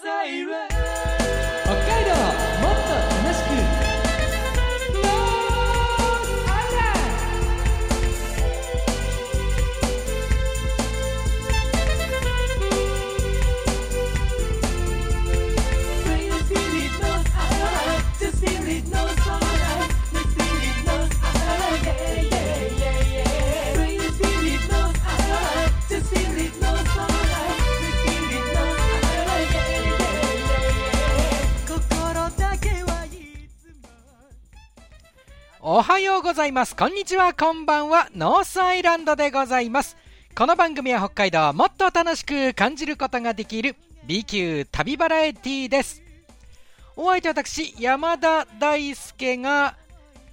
北おはようございます。こんにちは、こんばんは。ノースアイランドでございます。この番組は北海道をもっと楽しく感じることができる B 級旅バラエティーです。お相手私、山田大輔が、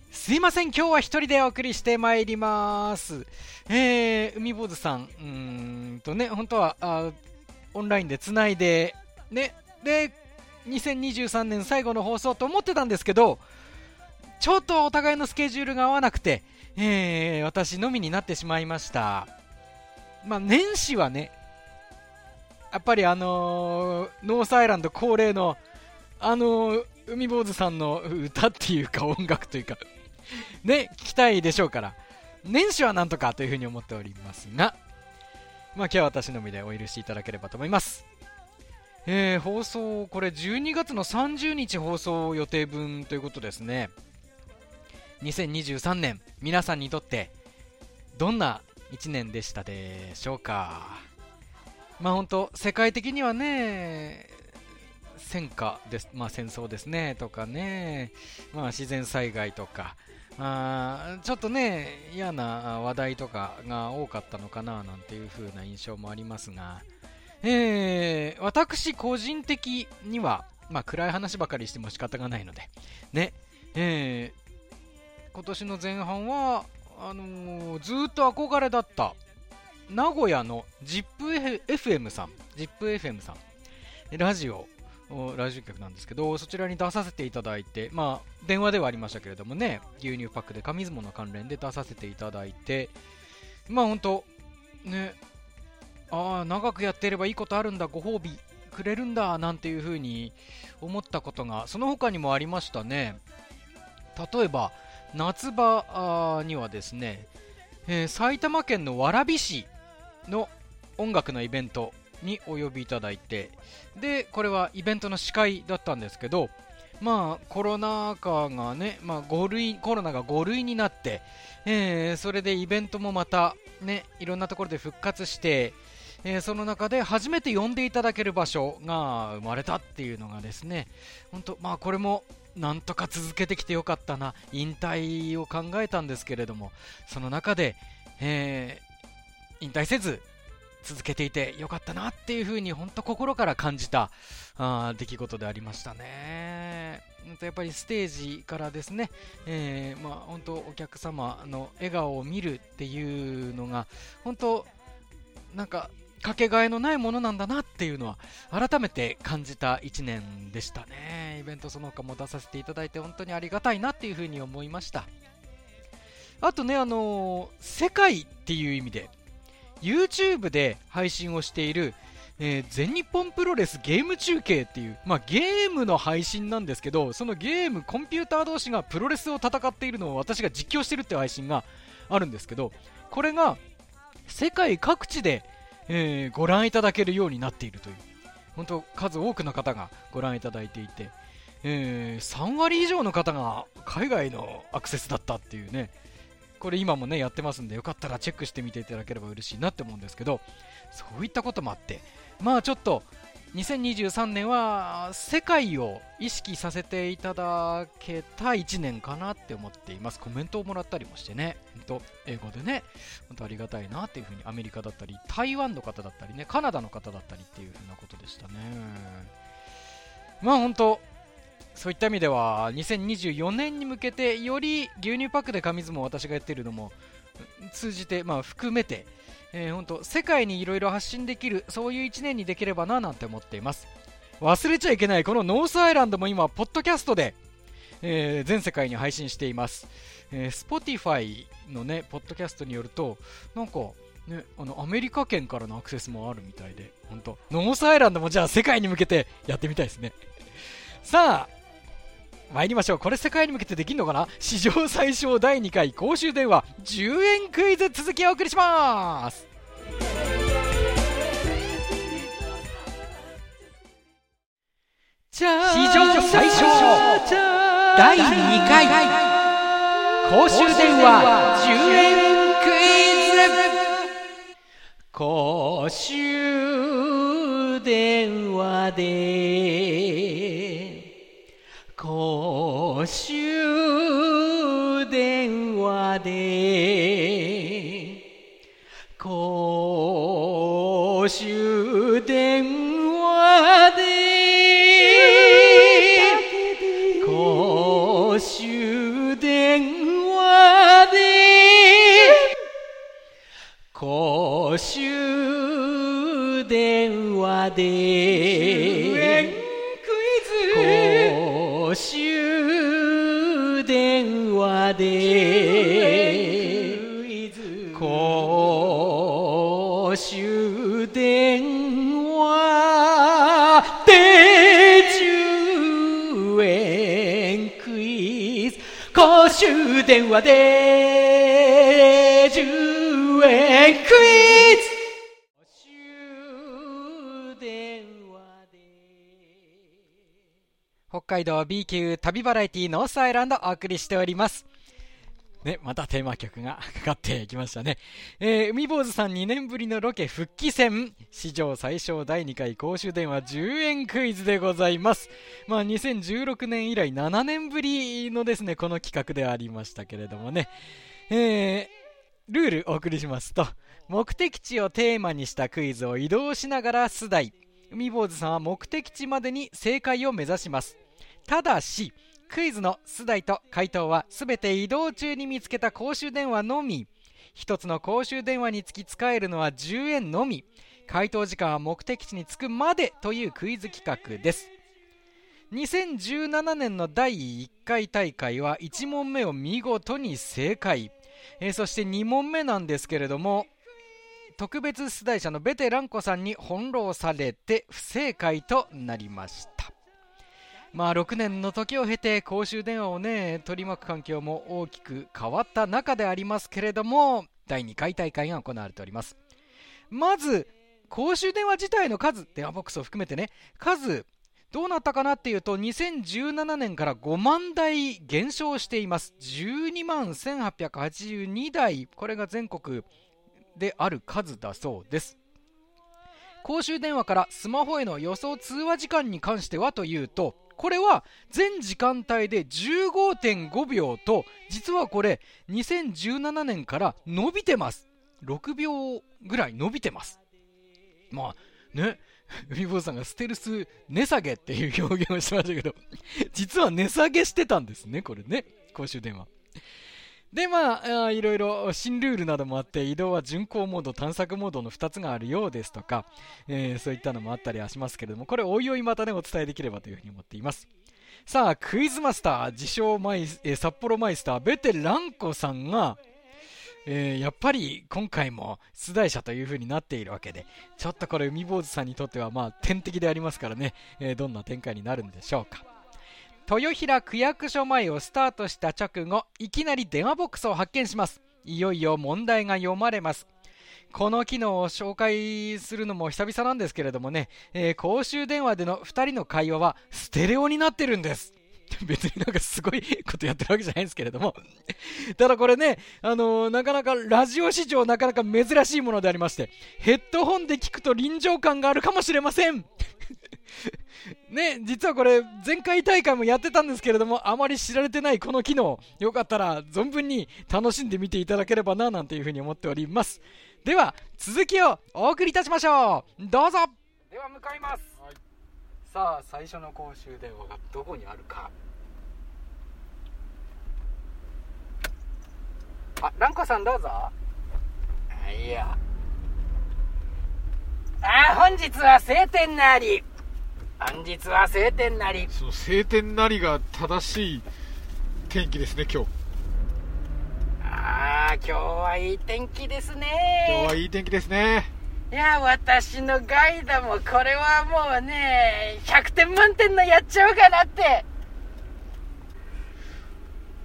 すいません、今日は一人でお送りしてまいります。えー、海坊主さん、うーんとね、本当は、あオンラインでつないで、ね、で、2023年最後の放送と思ってたんですけど、ちょっとお互いのスケジュールが合わなくて、えー、私のみになってしまいました。まあ、年始はね、やっぱりあのーノースアイランド恒例の、あのー海坊主さんの歌っていうか音楽というか、ね、聞きたいでしょうから、年始はなんとかというふうに思っておりますが、まあ今日は私のみでお許しいただければと思います。えー、放送、これ12月の30日放送予定分ということですね。2023年、皆さんにとって、どんな1年でしたでしょうか？まあ本当、世界的にはね、戦火です、まあ戦争ですね、とかね、まあ自然災害とか、あちょっとね、嫌な話題とかが多かったのかな、なんていう風な印象もありますが、えー、私個人的には、まあ暗い話ばかりしても仕方がないので、ね、えー、今年の前半は、あのーずっと憧れだった名古屋の ZIPFM さん ZIPFM さん。ラジオラジオ局なんですけどそちらに出させていただいてまあ電話ではありましたけれどもね牛乳パックで紙相撲の関連で出させていただいてまあ本当ねああ長くやっていればいいことあるんだご褒美くれるんだなんていうふうに思ったことがその他にもありましたね。例えば夏場にはですね、えー埼玉県の蕨市の音楽のイベントにお呼びいただいてでこれはイベントの司会だったんですけどまあコロナ禍がね、まあ、5類コロナが5類になって、えーそれでイベントもまたねいろんなところで復活して、えーその中で初めて呼んでいただける場所が生まれたっていうのがですね本当まあこれもなんとか続けてきてよかったな引退を考えたんですけれどもその中で、えー引退せず続けていてよかったなっていうふうに本当心から感じたあ出来事でありましたね。やっぱりステージからですね、えーまあ、本当お客様の笑顔を見るっていうのが本当なんかかけがえのないものなんだなっていうのは改めて感じた1年でしたねベントその他も出させていただいて本当にありがたいなっていうふうに思いました。あとねあのー世界っていう意味で YouTube で配信をしている、えー全日本プロレスゲーム中継っていう、まあ、ゲームの配信なんですけどそのゲームコンピューター同士がプロレスを戦っているのを私が実況してるっていう配信があるんですけどこれが世界各地で、えーご覧いただけるようになっているという。本当数多くの方がご覧いただいていて、えー3割以上の方が海外のアクセスだったっていうね。これ今もねやってますんでよかったらチェックしてみていただければ嬉しいなって思うんですけどそういったこともあってまあちょっと2023年は世界を意識させていただけた1年かなって思っています。コメントをもらったりもしてね本当英語でね本当ありがたいなっていうふうにアメリカだったり台湾の方だったりねカナダの方だったりっていうふうなことでしたね。まあ本当そういった意味では2024年に向けてより牛乳パックで紙相撲私がやっているのも通じて、まあ、含めて、えー、本当世界にいろいろ発信できるそういう1年にできればななんて思っています。忘れちゃいけないこのノースアイランドも今ポッドキャストで、えー全世界に配信しています、えー Spotify のねポッドキャストによるとなんかね、あのアメリカ圏からのアクセスもあるみたいで、本当。ノースアイランドもじゃあ世界に向けてやってみたいですね。さあ、参りましょう。これ世界に向けてできるのかな？史上最小第2回公衆電話10円クイズ続きをお送りします。史上最小。第2回。公衆電話10円クイズ公衆電話で公衆電話で公衆電話で公衆電話で公衆電話でで公衆電話で10円クイズ。公衆電話で10円クイズ。公衆電話で。北海道 B 級旅バラエティノースアイランドお送りしております。ね、またテーマ曲が かかってきましたね。えー、海坊主さん2年ぶりのロケ復帰戦、史上最小第2回公衆電話10円クイズでございます。まあ、2016年以来7年ぶりのですね、この企画でありましたけれどもね。えー、ルールお送りしますと、目的地をテーマにしたクイズを移動しながら出題。海坊主さんは目的地までに正解を目指します。ただし、クイズの出題と回答はすべて移動中に見つけた公衆電話のみ。一つの公衆電話につき使えるのは10円のみ。回答時間は目的地に着くまでというクイズ企画です。2017年の第1回大会は1問目を見事に正解。えーそして2問目なんですけれども、特別出題者のベテランコさんに翻弄されて不正解となりました。まあ6年の時を経て公衆電話をね取り巻く環境も大きく変わった中でありますけれども第2回大会が行われております。まず公衆電話自体の数電話ボックスを含めてね数どうなったかなっていうと2017年から5万台減少しています。12万1882台。これが全国である数だそうです。公衆電話からスマホへの予想通話時間に関してはというとこれは全時間帯で15.5秒と実はこれ2017年から伸びてます。6秒ぐらい伸びてます。まあね海坊さんがステルス値下げっていう表現をしましたけど実は値下げしてたんですねこれね公衆電話。でまあいろいろ新ルールなどもあって移動は巡航モード探索モードの2つがあるようですとか、えーそういったのもあったりはしますけれどもこれおいおいまたねお伝えできればというふうに思っています。さあクイズマスター自称マイ、えー札幌マイスターベテランコさんがえーやっぱり今回も出題者という風になっているわけでちょっとこれ海坊主さんにとってはまあ天敵でありますからね、えーどんな展開になるんでしょうか。豊平区役所前をスタートした直後いきなり電話ボックスを発見します。いよいよ問題が読まれます。この機能を紹介するのも久々なんですけれどもね、えー公衆電話での2人の会話はステレオになってるんです。別になんかすごいことやってるわけじゃないんですけれども。ただこれね、あのーなかなかラジオ史上なかなか珍しいものでありましてヘッドホンで聞くと臨場感があるかもしれません。ね、実はこれ前回大会もやってたんですけれどもあまり知られてないこの機能。よかったら存分に楽しんでみていただければななんていうふうに思っております。では続きをお送りいたしましょう。どうぞ。では向かいます、さあ最初の公衆電話がどこにあるか。あランコさんどうぞ。あいや。あ本日は晴天なり本日は晴天なり。その晴天なりが正しい天気ですね今日。ああ今日はいい天気です今日ねはいい天気ですね。いや私のガイドもこれはもうね100点満点のやっちゃおうかなって。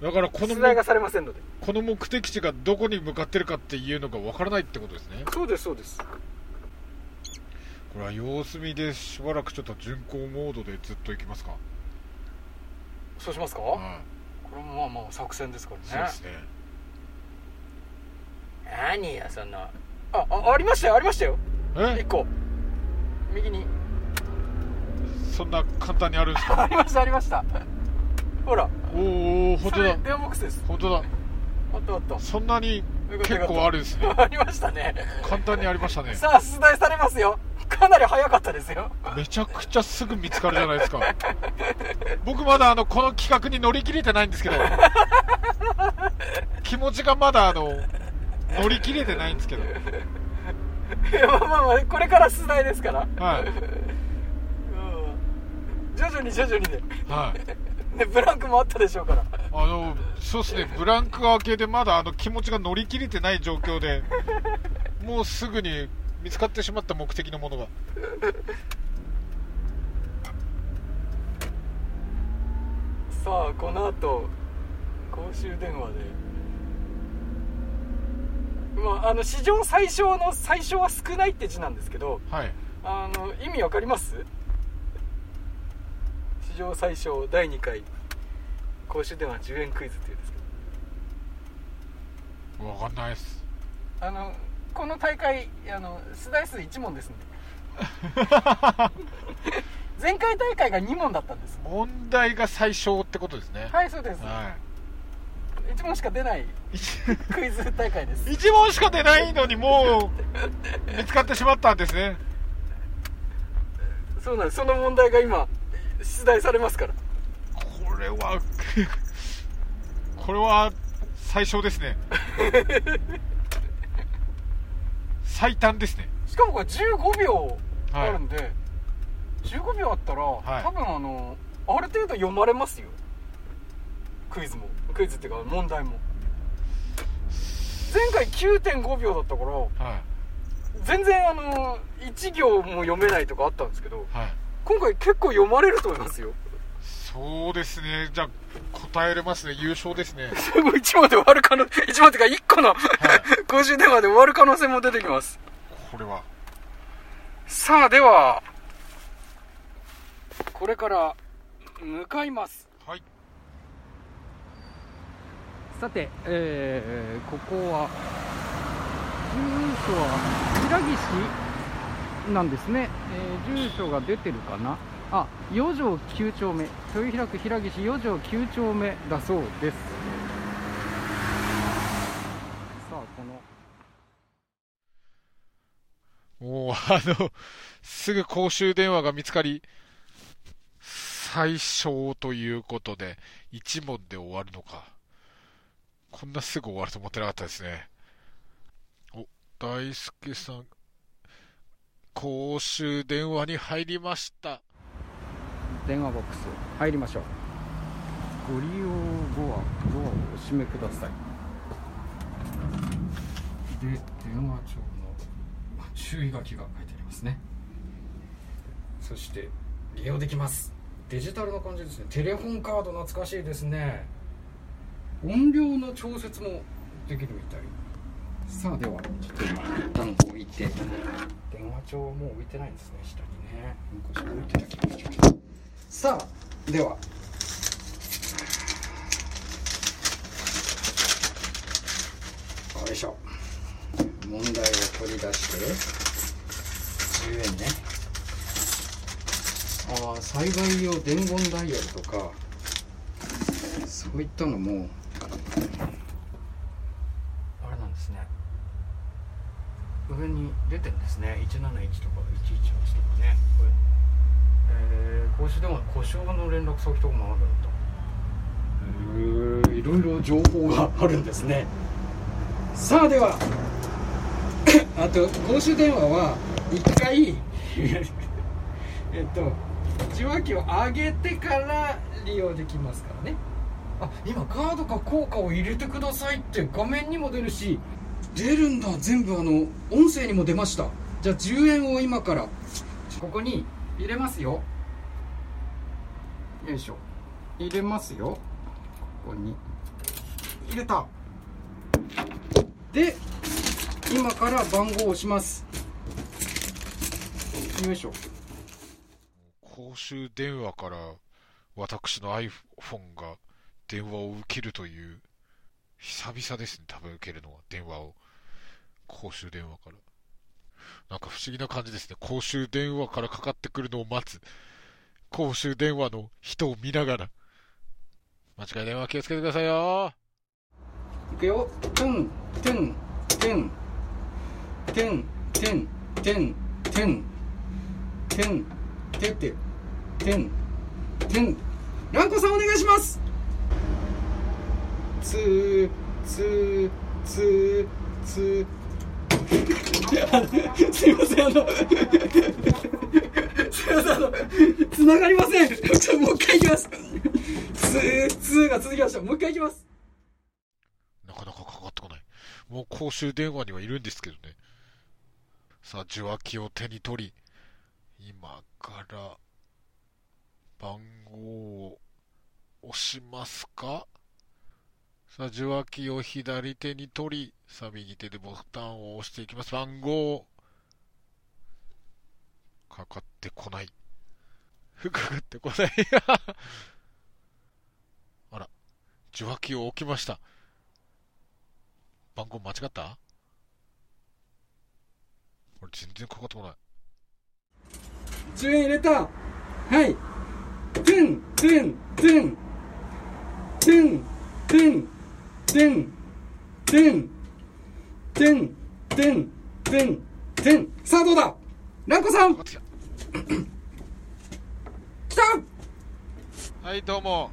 だからこの出題がされませんので。この目的地がどこに向かってるかっていうのがわからないってことですね。そうですそうですこれは様子見でしばらくちょっと巡航モードでずっと行きますか？そうしますか、はい。これもまあまあ作戦ですからね。そうですね。何よその。ああありましたよありましたよ。え？1個。右に。そんな簡単にあるんですか？ありましたありました。ほら。おお本当だ。電話ボックスです。本当だ。あったあった。そんなに結構あるんですね。ありましたね。簡単にありましたね。さあ出題されますよかなり早かったですよ。めちゃくちゃすぐ見つかるじゃないですか。僕まだあのこの企画に乗り切れてないんですけど。気持ちがまだあの乗り切れてないんですけど。いやまあまあまあこれから出題ですから。はい。うん。徐々に徐々にで、はい。ね、ブランクもあったでしょうから。あのそうですね。ブランク明けでまだあの気持ちが乗り切れてない状況でもうすぐに見つかってしまった目的のものが。さあこの後公衆電話で。まああの史上最小の最小は少ないって字なんですけどはい。あの意味わかります？史上最小第2回公衆電話10円クイズっていうんですけわかんないです。どあのこの大会あの出題数1問ですんで 前回大会が2問だったんです。問題が最小ってことですね。はいそうです、は1問しか出ないいクイズ大会です。1問しか出ないのにもう見つかってしまったんですね。そうなんです。その問題が今出題されますから。これは これは最小ですね 最短ですね。しかもこれ15秒あるんで、15秒あったら、い。多分あのある程度読まれますよ。クイズも。クイズっていうか問題も。前回9.5秒だったからはい。全然あの1行も読めないとかあったんですけどはい。今回結構読まれると思いますよそうですね。じゃあ答えれますね。優勝ですね。もう1問で終わる可能1問っていうか1個の、公衆電話で終わる可能性も出てきます。これは。さあではこれから向かいます。はい。さて、えーここは住所は平岸なんですね、えー住所が出てるかなあ4条9丁目。豊平区平岸4条9丁目だそうです。さあこの。もうあのすぐ公衆電話が見つかり最小ということで1問で終わるのか。こんなすぐ終わると思ってなかったですね。お大輔さん公衆電話に入りました。電話ボックス入りましょう。ご利用後はドアをお閉めください。で電話帳の注意書きが書いてありますね。そして利用できます。デジタルな感じですね。テレホンカード懐かしいですね。音量の調節もできるみたい。さあではちょっと今一旦置いて。電話帳はもう置いてないんですね下にね。昔置いてたけどさあでは。よいしょ。問題を取り出して10円ね。ああ災害用伝言ダイヤルとかそういったのもあれなんですね。上に出てるんですね。171とか118とかね。こういうの。えー、公衆電話の故障の連絡先とかもあるんだ。へえいろいろ情報があるんですね。さあでは あと公衆電話は1回 えっと受話器を上げてから利用できますからね。あ今カードか効果を入れてくださいって画面にも出るし。出るんだ全部あの音声にも出ましたじゃあ10円を今からここに入れますよよいしょ入れますよここに入れたで今から番号を押しますよいしょ公衆電話から私の iPhone が電話を受けるという、久々ですね、多分受けるのは、電話を。公衆電話から。なんか不思議な感じですね。公衆電話からかかってくるのを待つ。公衆電話の人を見ながら。間違い電話気をつけてくださいよ。いくよ。トゥン、トゥン、トゥン。トゥン、トゥン、トゥン、トゥン。トゥン、トゥト、トゥン、トゥン。ランコさんお願いしますツー、ツー、ツー、ツー。すいません、あのすいませんあの繋がりませんちょもう一回いきますつーつーが続きましたもう一回いきますなかなかかかってこない。もう公衆電話にはいるんですけどね。さあ、受話器を手に取り、今から番号を押しますか？さあ、受話器を左手に取り、さあ、右手でボタンを押していきます。番号、かかってこない。かかってこない。あら、受話器を置きました。番号間違った？これ全然かかってこない。10円入れたはいトゥントゥントゥントゥントゥントゥントゥントゥントゥントゥントゥンさあどうだ？ランコさん。来た。はい、どうも。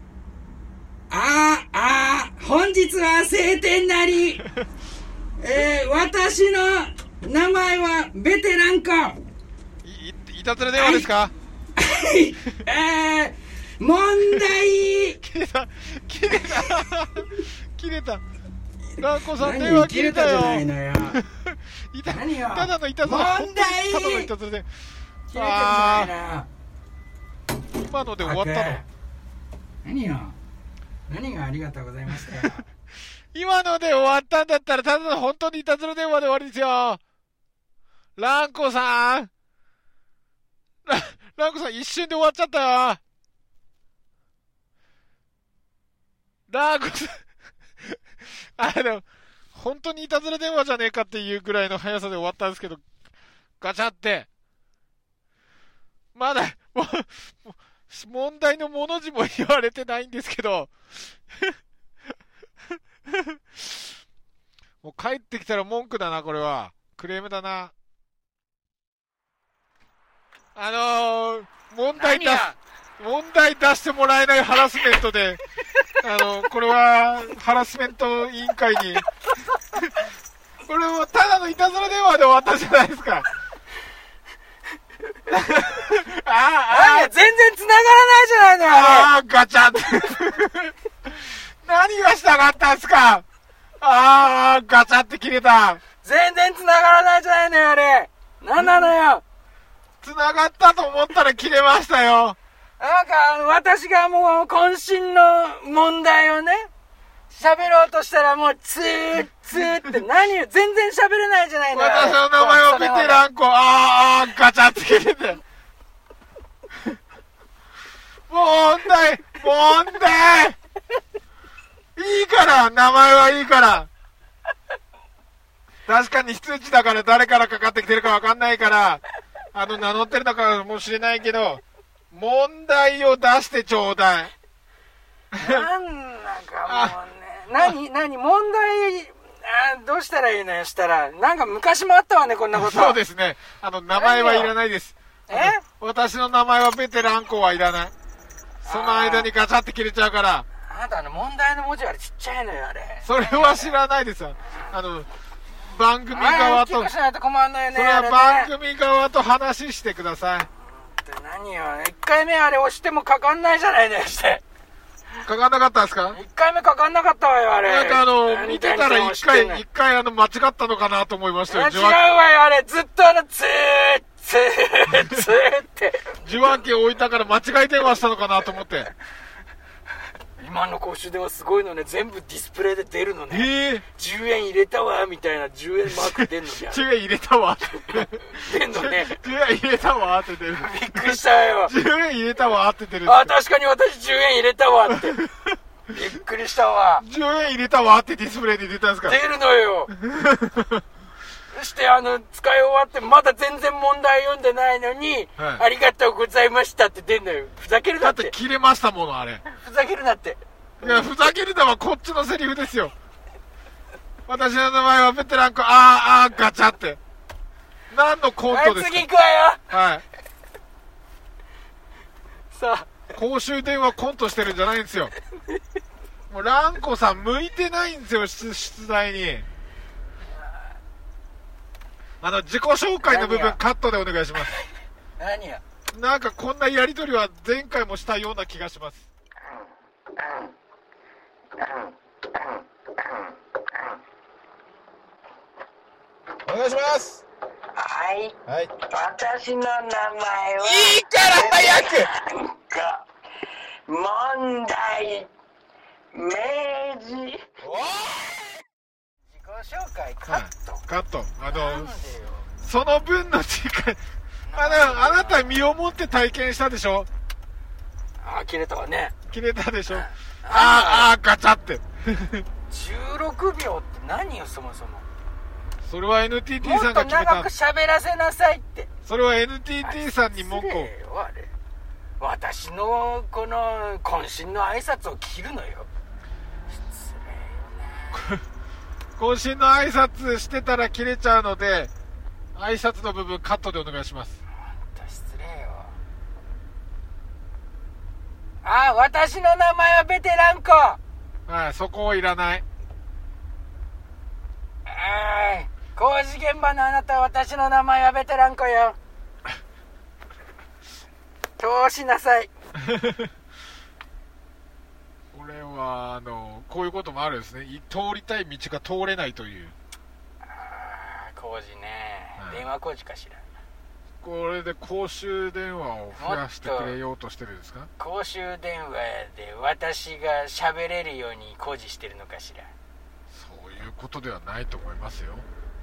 あーあー本日は晴天なり。えー、私の名前はベテランか。い、い、いたずら電話ですか、えー、問題。切れた。切れた。切れた。ランコさん電話何切れ切れたよたじゃないのよいた何よ？ただのいたずら問題ただのいたずらで。切れてるじゃないのよ今ので終わったの。何よ？何がありがとうございましたよ今ので終わったんだったらただの本当にいたずら電話で終わりですよ。ランコさん。ラランコさん一瞬で終わっちゃったよ。ランコさん。あの、本当にいたずら電話じゃねえかっていうぐらいの速さで終わったんですけど、ガチャって。まだ、もう、問題のもの字も言われてないんですけど、もう帰ってきたら文句だな、これは。クレームだな。あのー、問題出す、問題出してもらえないハラスメントで、あの、これは、ハラスメント委員会に、もただのいたずら電話で終わったじゃないですか。ああ、ああ、全然繋がらないじゃないのよああ、ガチャって。何がしたかったんですかああ、ガチャって切れた。全然繋がらないじゃないのよあれ何なのよ繋がったと思ったら切れましたよ。なんか、私がもう、渾身の問題をね、喋ろうとしたらもう、ツー、ツーって何よ、全然喋れないじゃないのよ。私の名前はベテランコ。ああ、ガチャって切れて。問題、問題いいから、名前はいいから。確かに非通知だから誰からかかってきてるかわかんないから、あの、名乗ってるのかもしれないけど、問題を出してちょうだい。なんなんかもうね、何、何、問題、あどうしたらいいのよ、したら。なんか昔もあったわね、こんなこと。そうですね。あの、名前はいらないです。え私の名前はベテランコはいらない。その間にガチャって切れちゃうから。あなたあの問題の文字あれちっちゃいのよ、あれ。それは知らないですよ。あの、番組側と、とそれは。番組側と話してください。何よ、一回目あれ押してもかかんないじゃないのよ、して。かかんなかったですか？1回目かかんなかったわよ、あれ。なんかあの、何見てたら一回、一回あの、間違ったのかなと思いましたよ。違うわよ、あれ。ずっとあの、ツー、ツー、ツーって。受話器置いたから間違い電話したのかなと思って。今の公衆電話すごいのね。全部ディスプレイで出るのね。ええ10円入れたわ、みたいな10円マーク出んのじゃん。10円入れたわって。出んのね。10円入れたわって出る。びっくりしたよ。10円入れたわって出る。あ、確かに私10円入れたわって。びっくりしたわ。10円入れたわってディスプレイで出たんですか出るのよ。そしてあの、使い終わってまだ全然問題読んでないのに、はいありがとうございましたって出んのよ。ふざけるだっなってて。切れましたもの、あれ。ふざけるなって。いや、ふざけるのはこっちのセリフですよ。私の名前はベテランコ、あーあーガチャって。何のコンはい、トですか？次行くわよ。はい。さあ、公衆電話コントしてるんじゃないんですよ。もうランコさん向いてないんですよ、出出題に。あの、自己紹介の部分カットでお願いします。何や？なんかこんなやりとりは前回もしたような気がします。お願いします。はい、はい。私の名前は。いいから早く問題、明治。自己紹介カット。カット。あの。その分の時間、あの、あなた身をもって体験したでしょ？あ、切れたわね。切れたでしょ？あーああー、ガチャって。16秒って何よ、そもそも？それは NTT もっとさんが決めた長く。喋らせなさいって。それは NTT さんに文句を。私のこの渾身の挨拶を切るのよ失礼よね 渾身の挨拶してたら切れちゃうので、挨拶の部分カットでお願いします。失礼よあ私の名前はベテランコはい、そこいらない。あい工事現場のあなた私の名前はベテランコよ 通しなさいこれは、あの、こういうこともあるんですね。い通りたい道が通れないという。あー工事ね、はい。電話工事かしら。これで公衆電話を増やしてくれようとしてるんですか？公衆電話で私が喋れるように工事してるのかしら。そういうことではないと思いますよ。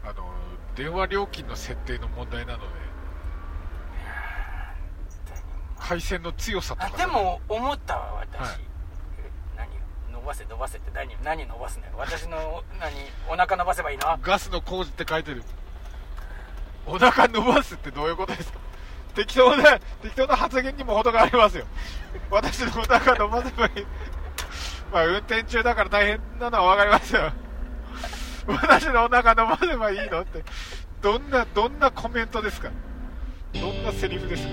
あの、電話料金の設定の問題なので、回線の強さとかあでも思ったわ私、はいばせ伸ばせって何何伸ばすのよ私の何お腹伸ばせばいいの？ガスの工事って書いてる。お腹伸ばすってどういうことですか？適当な、適当な発言にも程がありますよ。私のお腹伸ばせばいい。まあ、運転中だから大変なのはわかりますよ。私のお腹伸ばせばいいのって。どんな、どんなコメントですか？どんなセリフですか？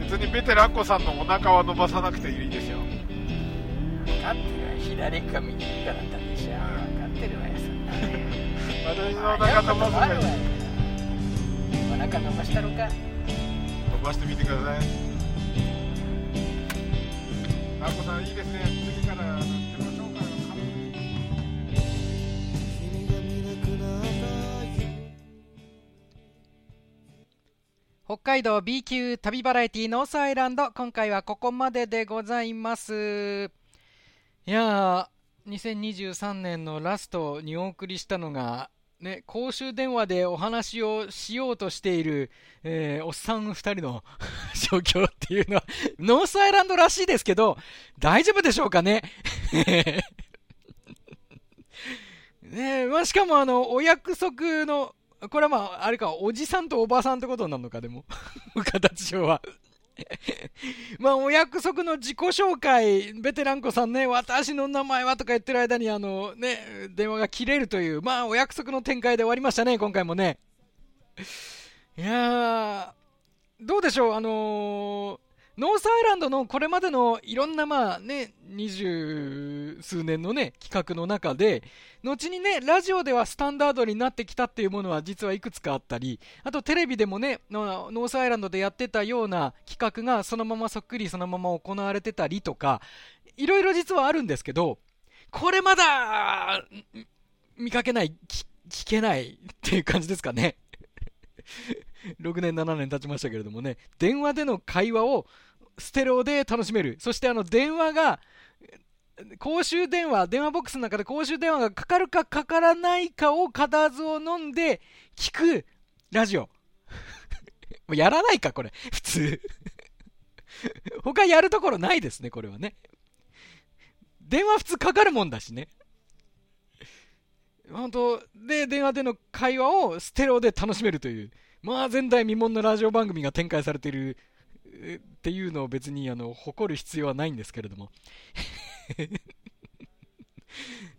別にベテランコさんのお腹は伸ばさなくていいですよ。分かってるわ左か右かだったんでしょ分かってるわよ。そんなのよ。私のお腹伸ばせばいい。お腹伸ばしたろか飛ばしてみてくださ。い。ランコさ。んいいですね。次からあの自己紹介の紙北海道 B 級旅バラエティノースアイランド今回はここまででございますいやー2023年のラストにお送りしたのがね、公衆電話でお話をしようとしている、えーおっさん2人の 状況っていうのは、ノースアイランドらしいですけど、大丈夫でしょうかね？ねまあ、しかもあの、お約束の、これはまあ、あれか、おじさんとおばさんってことになるのか、でも。形上は。まあ、お約束の自己紹介、ベテラン子さんね、私の名前はとか言ってる間に、あの、ね、電話が切れるという、まあ、お約束の展開で終わりましたね、今回もね。いやー、どうでしょう、あのーノースアイランドのこれまでのいろんなまあね、二十数年のね、企画の中で、後にね、ラジオではスタンダードになってきたっていうものは実はいくつかあったり、あとテレビでもね、ノースアイランドでやってたような企画がそのままそっくりそのまま行われてたりとか、いろいろ実はあるんですけど、これまだ、見かけない、聞聞けないっていう感じですかね。6年、7年経ちましたけれどもね、電話での会話をステレオで楽しめる。そしてあの電話が、公衆電話、電話ボックスの中で公衆電話がかかるかかからないかを固唾を飲んで聞くラジオ。もうやらないか、これ。普通。他やるところないですね、これはね。電話普通かかるもんだしね。本当で、電話での会話をステレオで楽しめるという。まあ、前代未聞のラジオ番組が展開されているっていうのを別にあの誇る必要はないんですけれども。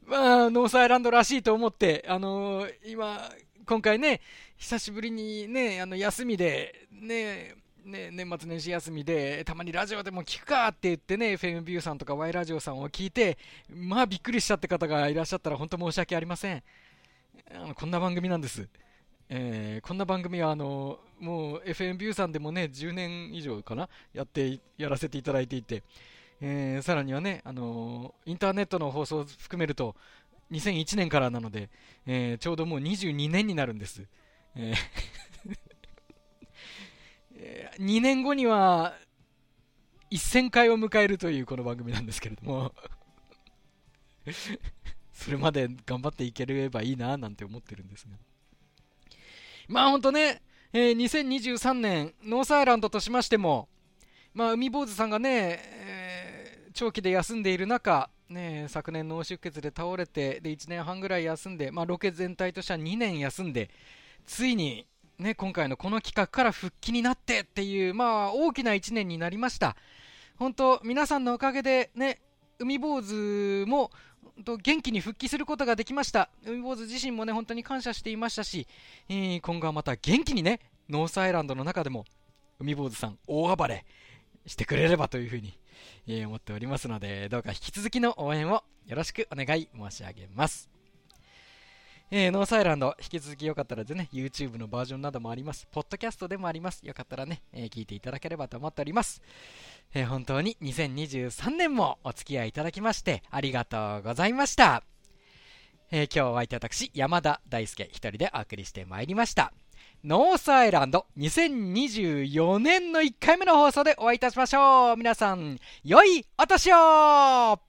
まあ、ノースアイランドらしいと思って、あの今、今回ね、久しぶりにね、あの休みで、ね、ね、年末年始休みで、たまにラジオでも聞くかって言ってね、FM ビューさんとか Y ラジオさんを聞いて、まあびっくりしちゃって方がいらっしゃったら本当申し訳ありません。あのこんな番組なんです。えーこんな番組はあのもう FM ビューさんでもね10年以上かなやってやらせていただいていて、えーさらにはねあのインターネットの放送を含めると2001年からなので、えーちょうどもう22年になるんです、えー 2年後には1000回を迎えるというこの番組なんですけれども それまで頑張っていければいいななんて思ってるんですが。まあ本当ね、えー2023年、ノースアイランドとしましても、まあ海坊主さんがね、えー長期で休んでいる中、ね、昨年脳出血で倒れて、で1年半ぐらい休んで、まあロケ全体としては2年休んで、ついに、ね、今回のこの企画から復帰になってっていう、まあ大きな1年になりました。本当、皆さんのおかげでね、海坊主もと元気に復帰することができました。海坊主自身もね、本当に感謝していましたし、えー今後はまた元気にね、ノースアイランドの中でも、海坊主さん大暴れしてくれればというふうに、えー思っておりますので、どうか引き続きの応援をよろしくお願い申し上げます。えーノースアイランド、引き続きよかったらですね、YouTube のバージョンなどもあります。ポッドキャストでもあります。よかったらね、えー聞いていただければと思っております。えー本当に2023年もお付き合いいただきまして、ありがとうございました。えー今日は私、山田大輔一人でお送りしてまいりました。ノースアイランド2024年の1回目の放送でお会いいたしましょう。皆さん、良いお年を